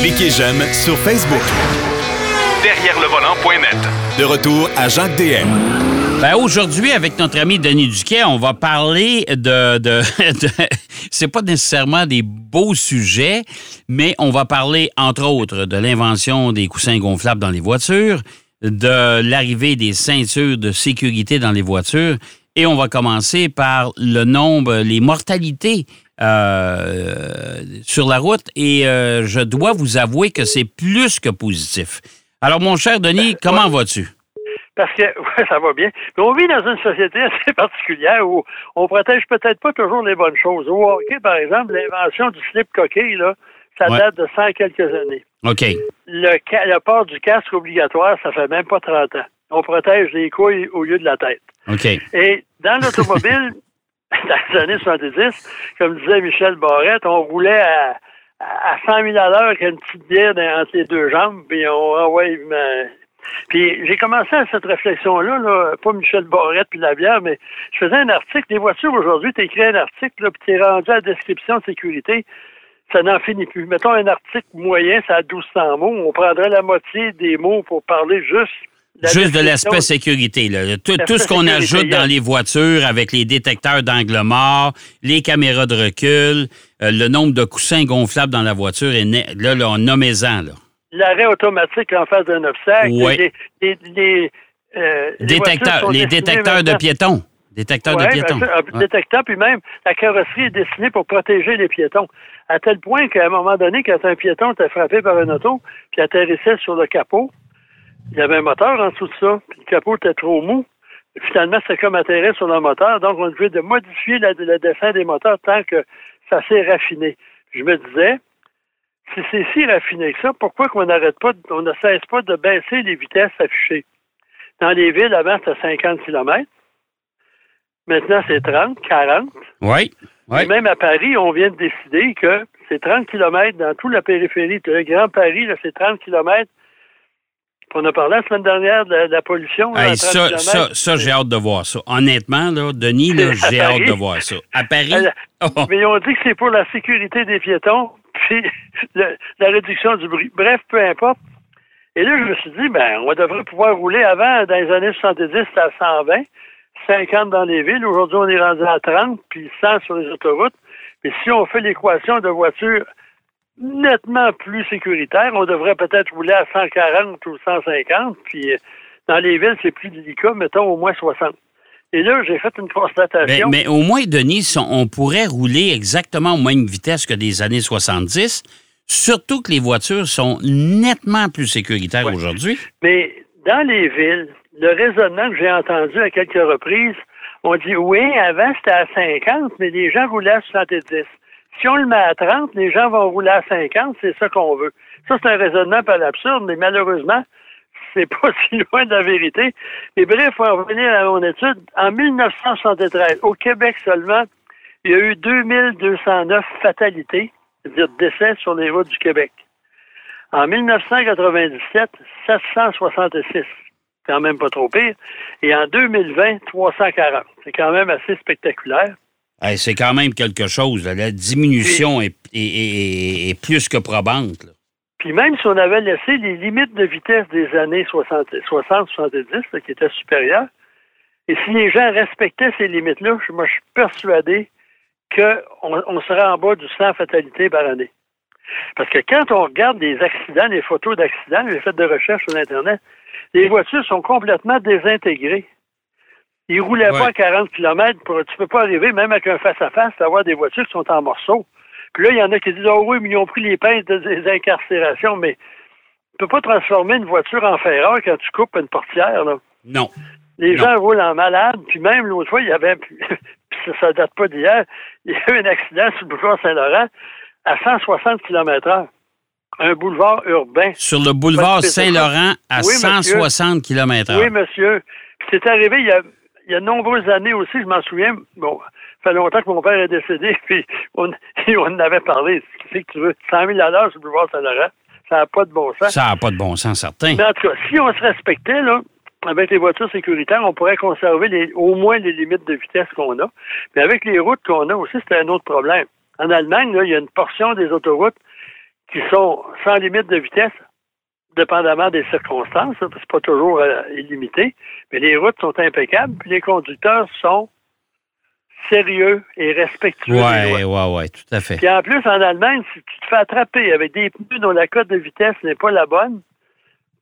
Cliquez j'aime sur Facebook. Derrière le volant.net. De retour à Jacques DM. Ben, aujourd'hui, avec notre ami Denis Duquet, on va parler de. de, de- c'est pas nécessairement des beaux sujets, mais on va parler, entre autres, de l'invention des coussins gonflables dans les voitures, de l'arrivée des ceintures de sécurité dans les voitures, et on va commencer par le nombre, les mortalités euh, sur la route, et euh, je dois vous avouer que c'est plus que positif. Alors, mon cher Denis, comment vas-tu? Parce que ouais, ça va bien. Mais on vit dans une société assez particulière où on protège peut-être pas toujours les bonnes choses. Au hockey, par exemple, l'invention du slip coquille, là, ça Ouais. date de 100 quelques années. OK. Le, le port du casque obligatoire, ça fait même pas 30 ans. On protège les couilles au lieu de la tête. OK. Et dans l'automobile, dans les années 70, comme disait Michel Barrette, on roulait à, à 100 000 à l'heure avec une petite bière entre les deux jambes, puis on renvoie... ma- Puis j'ai commencé à cette réflexion-là, là, pas Michel Barrette puis la bière, mais je faisais un article. Les voitures, aujourd'hui, tu écris un article, là, puis tu es rendu à la description de sécurité, ça n'en finit plus. Mettons un article moyen, ça a 1200 mots, on prendrait la moitié des mots pour parler juste... la Juste de l'aspect sécurité. Là. Tout, ce qu'on ajoute dans les voitures avec les détecteurs d'angle mort, les caméras de recul, euh, le nombre de coussins gonflables dans la voiture, est né- là, là, on nommez-en. Là. l'arrêt automatique en face d'un obstacle. Les, les, les, euh, Détecteurs, les de piétons. Détecteurs Ouais, de piétons. ben ça, un Ouais. détecteur, puis même la carrosserie est destinée pour protéger les piétons. À tel point qu'à un moment donné, quand un piéton était frappé par un auto, puis atterrissait sur le capot, il y avait un moteur en dessous de ça, puis le capot était trop mou. Finalement, c'était comme atterrir sur le moteur, donc on devait de modifier la- le dessin des moteurs tant que ça s'est raffiné. Je me disais, si c'est si raffiné que ça, pourquoi qu'on n'arrête pas, on ne cesse pas de baisser les vitesses affichées? Dans les villes, avant, c'était 50 km. Maintenant, c'est 30, 40. Oui. Et même à Paris, on vient de décider que c'est 30 km dans toute la périphérie. Le Grand Paris, là, c'est 30 km. On a parlé la semaine dernière de la, de la pollution. là, Hey, à 30 ça, ça, ça j'ai hâte de voir ça. Honnêtement, là, Denis, j'ai hâte de voir ça. À Paris? Euh, Oh, Mais on dit que c'est pour la sécurité des piétons, puis le- la réduction du bruit. Bref, peu importe. Et là, je me suis dit, ben, on devrait pouvoir rouler avant, dans les années 70, c'était à 120, 50 dans les villes. Aujourd'hui, on est rendu à 30, puis 100 sur les autoroutes. Mais si on fait l'équation de voitures nettement plus sécuritaires, on devrait peut-être rouler à 140 ou 150, puis euh, dans les villes, c'est plus délicat, mettons au moins 60. Et là, j'ai fait une Mais, constatation. mais au moins, Denis, on on pourrait rouler exactement aux mêmes vitesses que des années 70, surtout que les voitures sont nettement plus sécuritaires Ouais. aujourd'hui. Mais dans les villes, le raisonnement que j'ai entendu à quelques reprises, on dit oui, avant c'était à 50, mais les gens roulaient à 70. Si on le met à 30, les gens vont rouler à 50, c'est ça qu'on veut. Ça, c'est un raisonnement pas l'absurde, mais malheureusement, c'est pas si loin de la vérité. Mais bref, pour en revenir à mon étude, en 1973, au Québec seulement, il y a eu 2209 fatalités, c'est-à-dire décès sur les routes du Québec. En 1997, 766. Quand même pas trop pire. Et en 2020, 340. C'est quand même assez spectaculaire. Hey, c'est quand même quelque chose. là. La diminution est, est- est- est plus que probante. là. Puis même si on avait laissé les limites de vitesse des années 60-70, là, qui étaient supérieures, et si les gens respectaient ces limites-là, je- moi, je suis persuadé qu'on on serait en bas du 100 fatalités par année. Parce que quand on regarde les accidents, les photos d'accidents, les faits de recherche sur Internet, les voitures sont complètement désintégrées. Ils roulaient Ouais. pas à 40 km. Pour, tu peux pas arriver, même avec un face-à-face, à avoir des voitures qui sont en morceaux. Puis là, il y en a qui disent, oh oui, mais ils ont pris les pinces de- des incarcérations, mais tu peux pas transformer une voiture en ferreur quand tu coupes une portière, là. Non. Les Non. gens roulent en malade, puis même l'autre fois, il y avait, puis ça, ça date pas d'hier, il y a eu un accident sur le boulevard Saint-Laurent à 160 km heure. Un boulevard urbain. Sur le boulevard. Saint-Laurent à Oui, monsieur. 160 km Oui, monsieur. Puis c'est arrivé il y, a, il y a de nombreuses années aussi, je m'en souviens. Bon, ça fait longtemps que mon père est décédé, puis on, et on en avait parlé. Qu'est-ce que tu veux? 100 000 à l'heure sur le boulevard Saint-Laurent. Ça n'a pas de bon sens. Ça n'a pas de bon sens, certain. Mais en tout cas, si on se respectait, là, avec les voitures sécuritaires, on pourrait conserver les, au moins les limites de vitesse qu'on a. Mais avec les routes qu'on a aussi, c'est un autre problème. En Allemagne, là, il y a une portion des autoroutes qui sont sans limite de vitesse, dépendamment des circonstances, hein, parce que c'est pas toujours euh, illimité, mais les routes sont impeccables, puis les conducteurs sont sérieux et respectueux. lois. ouais, ouais, tout à fait. Puis en plus, en Allemagne, si tu te fais attraper avec des pneus dont la cote de vitesse n'est pas la bonne,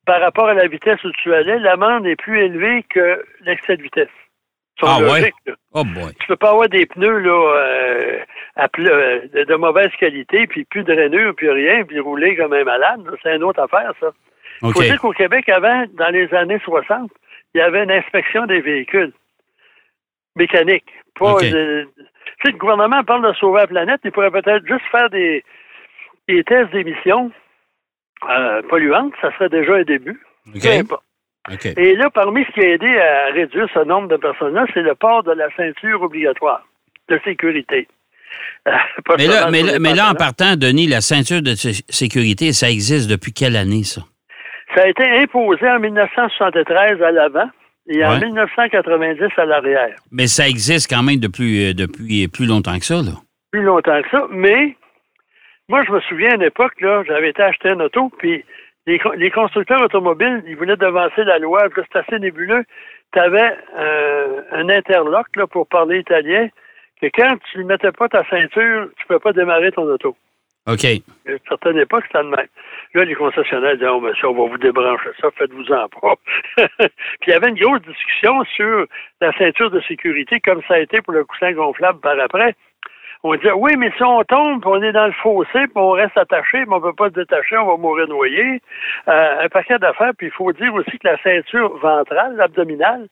par rapport à la vitesse où tu allais, l'amende est plus élevée que l'excès de vitesse. Ah ouais? logiques, là. Oh boy. Tu peux pas avoir des pneus là, euh, à ple- euh, de, mauvaise qualité, puis plus de rainure, puis rien, puis rouler comme un malade. C'est une autre affaire, ça. Il faut dire qu'au Québec, avant, dans les années 60, il y avait une inspection des véhicules mécaniques. Pas de- tu sais, le gouvernement parle de sauver la planète, il pourrait peut-être juste faire des, des tests d'émissions euh, polluantes, ça serait déjà un début. OK. Peu importe. Et là, parmi ce qui a aidé à réduire ce nombre de personnes-là, c'est le port de la ceinture obligatoire de sécurité. Euh, Mais là, mais, là, les mais là, en partant, Denis, la ceinture de sé- sécurité, ça existe depuis quelle année, ça? Ça a été imposé en 1973 à l'avant et en Ouais. 1990 à l'arrière. Mais ça existe quand même depuis, euh, depuis plus longtemps que ça, là. Plus longtemps que ça. Mais moi, je me souviens à une époque, là, j'avais été acheter une auto, puis les, les constructeurs automobiles, ils voulaient devancer la loi. C'est assez nébuleux. Tu avais un interlock là, pour parler italien, que quand tu ne mettais pas ta ceinture, tu ne peux pas démarrer ton auto. OK. À une certaine époque, c'était le même. Là, les concessionnaires disaient, oh, monsieur, on va vous débrancher ça, faites-vous-en pas. Puis il y avait une grosse discussion sur la ceinture de sécurité, comme ça a été pour le coussin gonflable par après. On disait, oui, mais si on tombe, puis on est dans le fossé, puis on reste attaché, mais on ne peut pas se détacher, on va mourir noyé. Euh, un paquet d'affaires, puis il faut dire aussi que la ceinture ventrale, abdominale,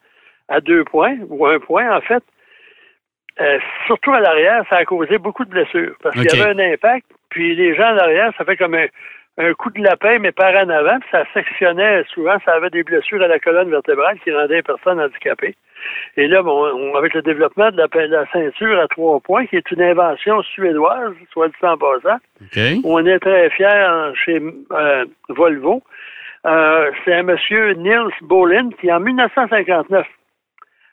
à deux points, ou un point en fait, euh, surtout à l'arrière, ça a causé beaucoup de blessures. Parce qu'il y avait un impact, puis les gens à l'arrière, ça fait comme un, un coup de lapin, mais par en avant, puis ça sectionnait souvent, ça avait des blessures à la colonne vertébrale qui rendaient les personnes handicapées. Et là, bon, on- avec le développement de la, ceinture à trois points, qui est une invention suédoise, soit dit en passant, OK. on est très fiers chez euh, Volvo. Euh, c'est un monsieur Niels Bolin qui, en 1959,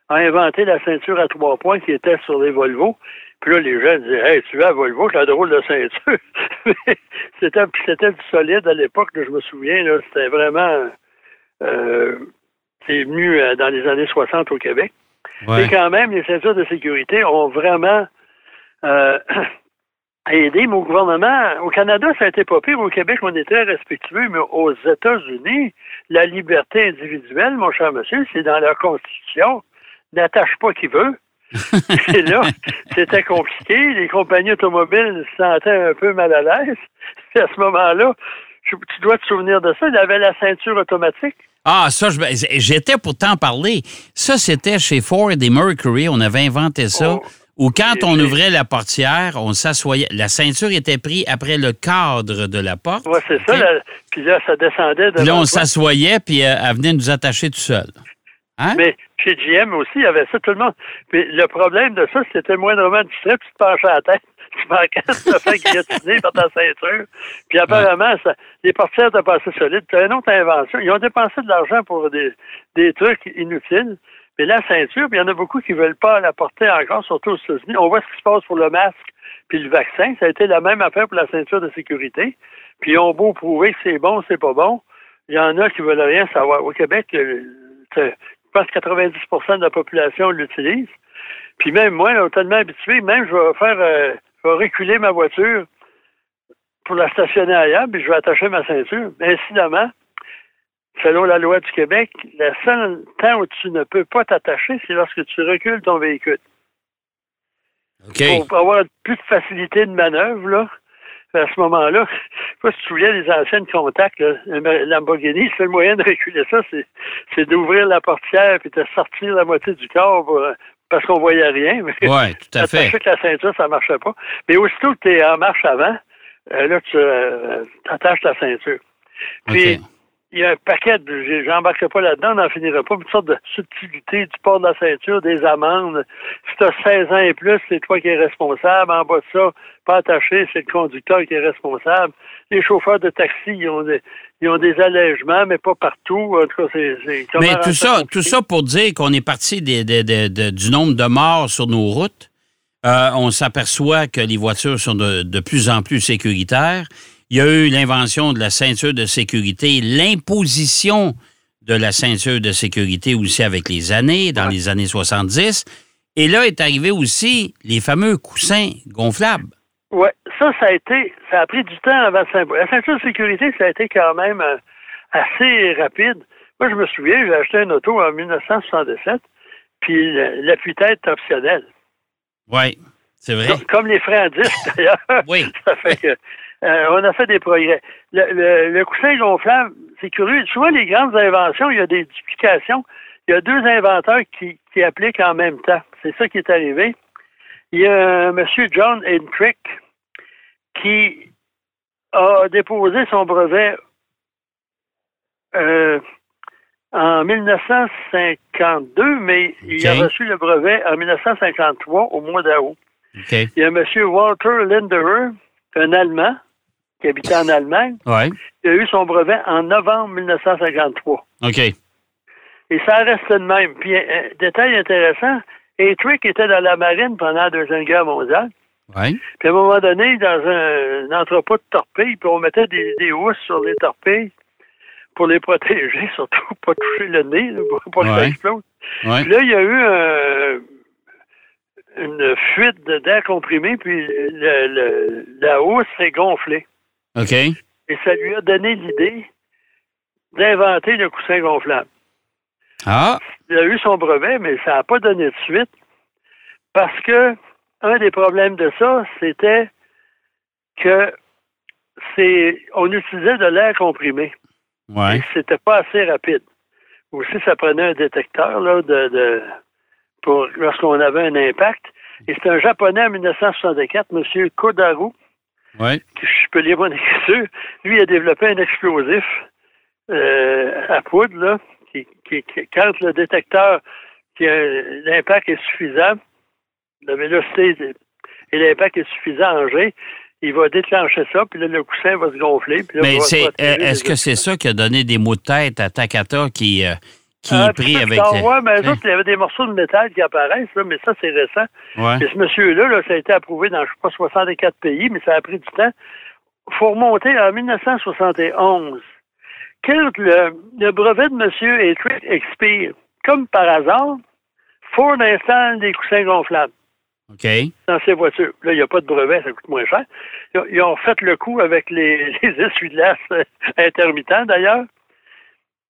a inventé la ceinture à trois points qui était sur les Volvo. Puis là, les gens disaient Hey, tu vas à Volvo, c'est la drôle de ceinture. C'était, du solide à l'époque, je me souviens, là, c'était vraiment. Euh, c'est venu euh, dans les années 60 au Québec. Ouais. Mais quand même, les ceintures de sécurité ont vraiment euh, aidé mon gouvernement. Au Canada, ça a été pas pire. Au Québec, on est très respectueux, mais aux États-Unis, la liberté individuelle, mon cher monsieur, c'est dans leur constitution. N'attache pas qui veut. Et là, c'était compliqué. Les compagnies automobiles se sentaient un peu mal à l'aise. À ce moment-là, tu dois te souvenir de ça. Il avait la ceinture automatique. Ah, ça, je- j'étais pour t'en parler. Ça, c'était chez Ford et Mercury. On avait inventé ça. Oh. Où quand on ouvrait la portière, on s'assoyait. La ceinture était prise après le cadre de la porte. Ouais, c'est ça. Là. Puis là, ça descendait de Puis là, on s'assoyait, puis euh, elle venait nous attacher tout seul. Hein? Mais chez GM aussi, il y avait ça, tout le monde. Puis le problème de ça, c'était moindrement distrait, puis tu te penchais la tête. Tu manquais de te faire guillotiner par ta ceinture. Puis apparemment, ça, les portières étaient pas assez solides. Tu as une autre invention. Ils ont dépensé de l'argent pour des, des trucs inutiles. Mais la ceinture, puis il y en a beaucoup qui veulent pas la porter encore, surtout aux États-Unis. On voit ce qui se passe pour le masque puis le vaccin. Ça a été la même affaire pour la ceinture de sécurité. Puis ils ont beau prouver que c'est bon, c'est pas bon. Il y en a qui veulent rien savoir. Au Québec, je pense que 90% de la population l'utilise. Puis même moi, là, tellement habitué, même je vais faire, euh, je vais reculer ma voiture pour la stationner ailleurs, puis je vais attacher ma ceinture. Mais incidemment, selon la loi du Québec, le seul temps où tu ne peux pas t'attacher, c'est lorsque tu recules ton véhicule. Pour avoir plus de facilité de manœuvre, là, à ce moment-là, je sais pas si tu te souviens des anciennes contacts, là, Lamborghini, c'est le moyen de reculer ça, c'est, d'ouvrir la portière puis de sortir la moitié du corps pour, parce qu'on voyait rien. Mais Oui, tout à fait. que la ceinture, ça marchait pas. Mais aussitôt que tu es en marche avant, euh, là, tu euh, attaches la ceinture. Puis. Il y a un paquet, de, j'embarquerai pas là-dedans, on n'en finira pas, une sorte de subtilité du port de la ceinture, des amendes. Si tu as 16 ans et plus, c'est toi qui es responsable. En bas de ça, pas attaché, c'est le conducteur qui est responsable. Les chauffeurs de taxi, ils ont des, ils ont des allègements, mais pas partout. En tout cas, c'est... Mais tout ça, compliqué? tout ça pour dire qu'on est parti des- des- des- des- du nombre de morts sur nos routes. Euh, on s'aperçoit que les voitures sont de, de plus en plus sécuritaires. Il y a eu l'invention de la ceinture de sécurité, l'imposition de la ceinture de sécurité aussi avec les années, dans les années 70. Et là est arrivé aussi les fameux coussins gonflables. Oui, ça, ça a été, ça a pris du temps avant ça. La ceinture de sécurité, ça a été quand même euh, assez rapide. Moi, je me souviens, j'ai acheté une auto en 1977, puis l'appui-tête optionnel. Oui, c'est vrai. Comme, comme les freins à disque, d'ailleurs. Oui. ça fait que euh, on a fait des progrès. Le, coussin gonflable, c'est curieux. Souvent, les grandes inventions, il y a des duplications. Il y a deux inventeurs qui, appliquent en même temps. C'est ça qui est arrivé. Il y a M. John Hendrick qui a déposé son brevet euh, en 1952, mais il a reçu le brevet en 1953 au mois d'août. Il y a M. Walter Linderer, un Allemand, qui habitait en Allemagne. Ouais. Il a eu son brevet en novembre 1953. OK. Et ça reste de même. Puis, un détail intéressant, Atrick était dans la marine pendant la Deuxième Guerre mondiale. Ouais. Puis à un moment donné, dans un, entrepôt de torpilles, puis on mettait des, des housses sur les torpilles pour les protéger, surtout pas toucher le nez, pour pas que ça explose. Ouais. Puis là, il y a eu un, une fuite d'air comprimé, puis le, la housse s'est gonflée. OK. Et ça lui a donné l'idée d'inventer le coussin gonflable. Ah. Il a eu son brevet, mais ça n'a pas donné de suite parce que un des problèmes de ça, c'était que c'est on utilisait de l'air comprimé. Ouais. C'était pas assez rapide. Aussi, ça prenait un détecteur là, de, de pour lorsqu'on avait un impact. Et c'est un Japonais en 1964, M. Kodaru, Ouais. je peux lire mon écriture. Lui, il a développé un explosif euh, à poudre, là, qui, qui, quand le détecteur, qui l'impact est suffisant, la vélocité et l'impact est suffisant en G, il va déclencher ça, puis là, le coussin va se gonfler. Puis là, Mais c'est, euh, est-ce que c'est ça qui a donné des mots de tête à Takata qui, euh, qui ah, est pris avec. Oui, mais hein? il y avait des morceaux de métal qui apparaissent, là, mais ça, c'est récent. Ouais. Et ce monsieur-là, là, ça a été approuvé dans, je sais pas, 64 pays, mais ça a pris du temps. Il faut remonter en 1971. Quand le, le brevet de M. Etrick expire, comme par hasard, Ford installe des coussins gonflables. OK. Dans ses voitures. Là, il n'y a pas de brevet, ça coûte moins cher. Ils ont fait le coup avec les, les essuie-glaces intermittents, d'ailleurs.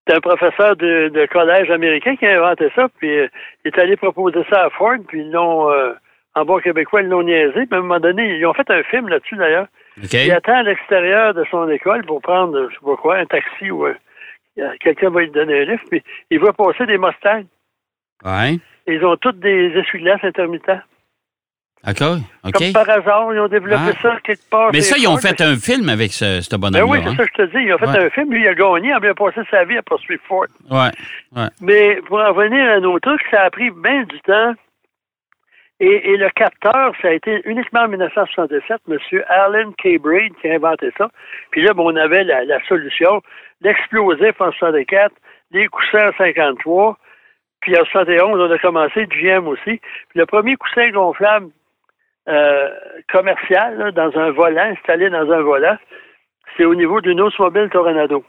C'est un professeur de, collège américain qui a inventé ça, puis euh, il est allé proposer ça à Ford, puis ils l'ont, euh, en bon québécois, ils l'ont niaisé. Puis à un moment donné, ils ont fait un film là-dessus, d'ailleurs. Il attend à l'extérieur de son école pour prendre, je sais pas quoi, un taxi ou euh, quelqu'un va lui donner un livre, puis il va passer des Mustangs. Ouais. Ils ont tous des essuie-glaces intermittents. D'accord. OK. Comme par hasard, ils ont développé ah. ça quelque part. Mais ça, ils ont fait un film avec ce, ce bonhomme-là. Ben oui, c'est hein? ça que je te dis. Ils ont fait un film. Lui, il a gagné. Il a bien passé sa vie à poursuivre Ford. Ouais. ouais. Mais pour en venir à nos trucs, ça a pris bien du temps. Et, et, le capteur, ça a été uniquement en 1967, M. Alan K. Braid qui a inventé ça. Puis là, bon, on avait la, la solution, l'explosif en 64, les coussins en 53, puis en 71, on a commencé GM aussi. Puis le premier coussin gonflable euh, commercial dans un volant, installé dans un volant, c'est au niveau d'une Oldsmobile Toronado.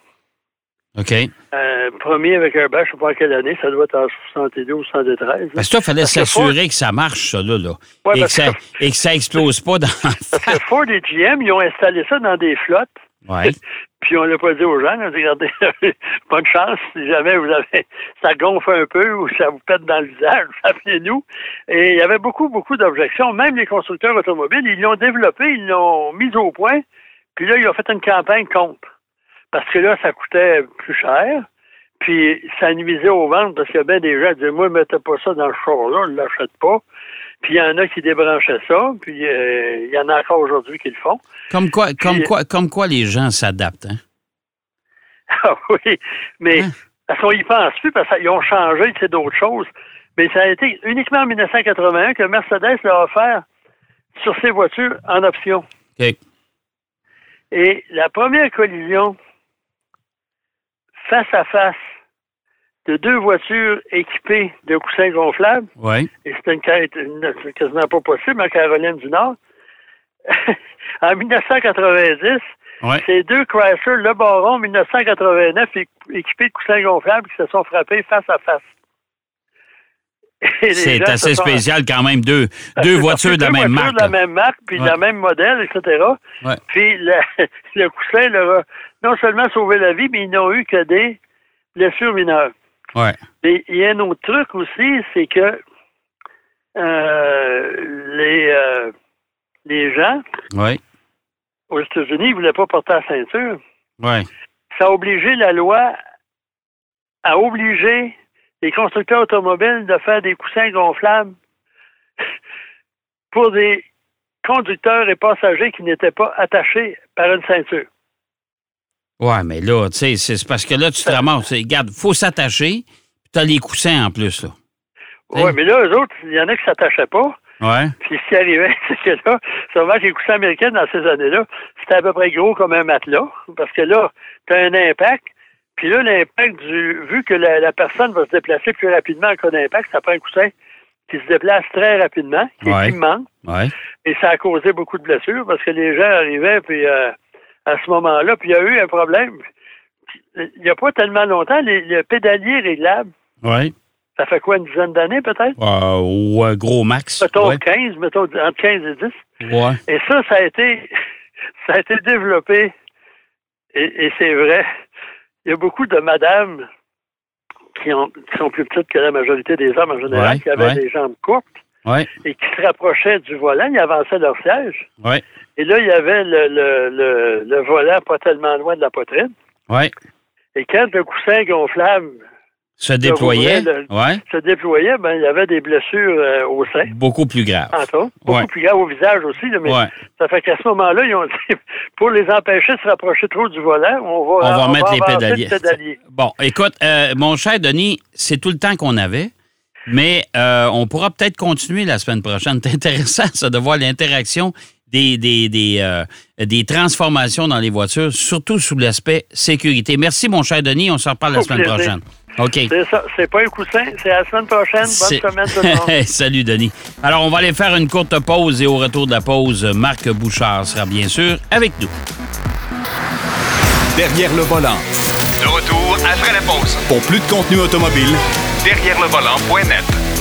OK. Euh, premier avec un bâche, je ne sais pas quelle année, ça doit être en 72 ou 73. Parce que toi, il fallait s'assurer que, ça marche, ça, là. là. et, que ça, et, que ça, explose pas dans. Parce que Ford et GM, ils ont installé ça dans des flottes. Puis on l'a pas dit aux gens, on a dit, regardez, bonne chance, si jamais vous avez, ça gonfle un peu ou ça vous pète dans le visage, appelez-nous. Et il y avait beaucoup, beaucoup d'objections. Même les constructeurs automobiles, ils l'ont développé, ils l'ont mis au point, puis là, ils ont fait une campagne contre. Parce que là, ça coûtait plus cher, puis ça nuisait aux ventes, parce qu'il y avait des gens qui disaient, moi, mettez pas ça dans le char-là, ne l'achète pas. Puis il y en a qui débranchaient ça, puis euh, il y en a encore aujourd'hui qui le font. Comme quoi, comme quoi, comme quoi les gens s'adaptent, hein? Ah oui, mais hein? parce qu'on y pense plus, parce qu'ils ont changé, c'est d'autres choses. Mais ça a été uniquement en 1981 que Mercedes l'a offert sur ses voitures en option. Et la première collision face à face de deux voitures équipées de coussins gonflables. Oui. Et c'était une, quasiment pas possible en Caroline du Nord. en 1990, Ouais. C'est deux Chrysler Le Baron 1989 é- équipés de coussins gonflables qui se sont frappés face à face. C'est assez spécial quand même, deux, deux voitures de la même voitures marque. de la même marque, puis de la même modèle, etc. Ouais. Puis le, le coussin leur a non seulement sauvé la vie, mais ils n'ont eu que des blessures mineures. Ouais. Il y a un autre truc aussi, c'est que euh, les, euh, les gens Ouais. aux États-Unis ne voulaient pas porter la ceinture. Ouais. Ça a obligé la loi à obliger les constructeurs automobiles de faire des coussins gonflables pour des conducteurs et passagers qui n'étaient pas attachés par une ceinture. Ouais, mais là, tu sais, c'est parce que là, tu te ramasses. Regarde, faut s'attacher, puis t'as les coussins en plus, là. Oui, mais là, eux autres, il y en a qui ne s'attachaient pas. Ouais. Puis ce qui arrivait, c'est que là, sûrement que les coussins américains dans ces années-là, c'était à peu près gros comme un matelas. Parce que là, tu as un impact. Puis là, l'impact du. Vu que la, la personne va se déplacer plus rapidement en cas d'impact, ça prend un coussin qui se déplace très rapidement, qui Ouais. est immense. Ouais. Et ça a causé beaucoup de blessures parce que les gens arrivaient, puis euh, à ce moment-là, puis il y a eu un problème. Il n'y a pas tellement longtemps, les, le pédalier réglable, Ouais. ça fait quoi, une dizaine d'années peut-être? Euh, ou un gros max. Mettons Ouais. 15, mettons entre 15 et 10. Ouais. Et ça, ça a été, ça a été développé. Et, et c'est vrai. Il y a beaucoup de madames qui, ont, qui sont plus petites que la majorité des hommes en général, Ouais, qui avaient ouais. des jambes courtes Ouais. et qui se rapprochaient du volant, ils avançaient leur siège. Ouais. Et là, il y avait le, le, le, le volant pas tellement loin de la poitrine. Ouais. Et quand le coussin gonflable Se déployait. Ouais. se déployait, ben, il y avait des blessures euh, au sein, Beaucoup plus grave. entre autres. Beaucoup Ouais. plus grave au visage aussi, là, mais. Ça fait qu'à ce moment-là, ils ont dit, pour les empêcher de se rapprocher trop du volant, on va, On va mettre les pédaliers. le pédalier. Bon, écoute, euh, mon cher Denis, c'est tout le temps qu'on avait, mais euh, on pourra peut-être continuer la semaine prochaine. C'est intéressant, ça, de voir l'interaction des, des, des, euh, des transformations dans les voitures, surtout sous l'aspect sécurité. Merci, mon cher Denis. On se reparle la semaine plaisir. prochaine. OK. C'est ça. C'est pas un coussin. C'est la semaine prochaine. C'est- Bonne semaine, tout le monde. Salut, Denis. Alors, on va aller faire une courte pause et au retour de la pause, Marc Bouchard sera bien sûr avec nous. Derrière le volant. De retour après la pause. Pour plus de contenu automobile, Derrière le volant.net.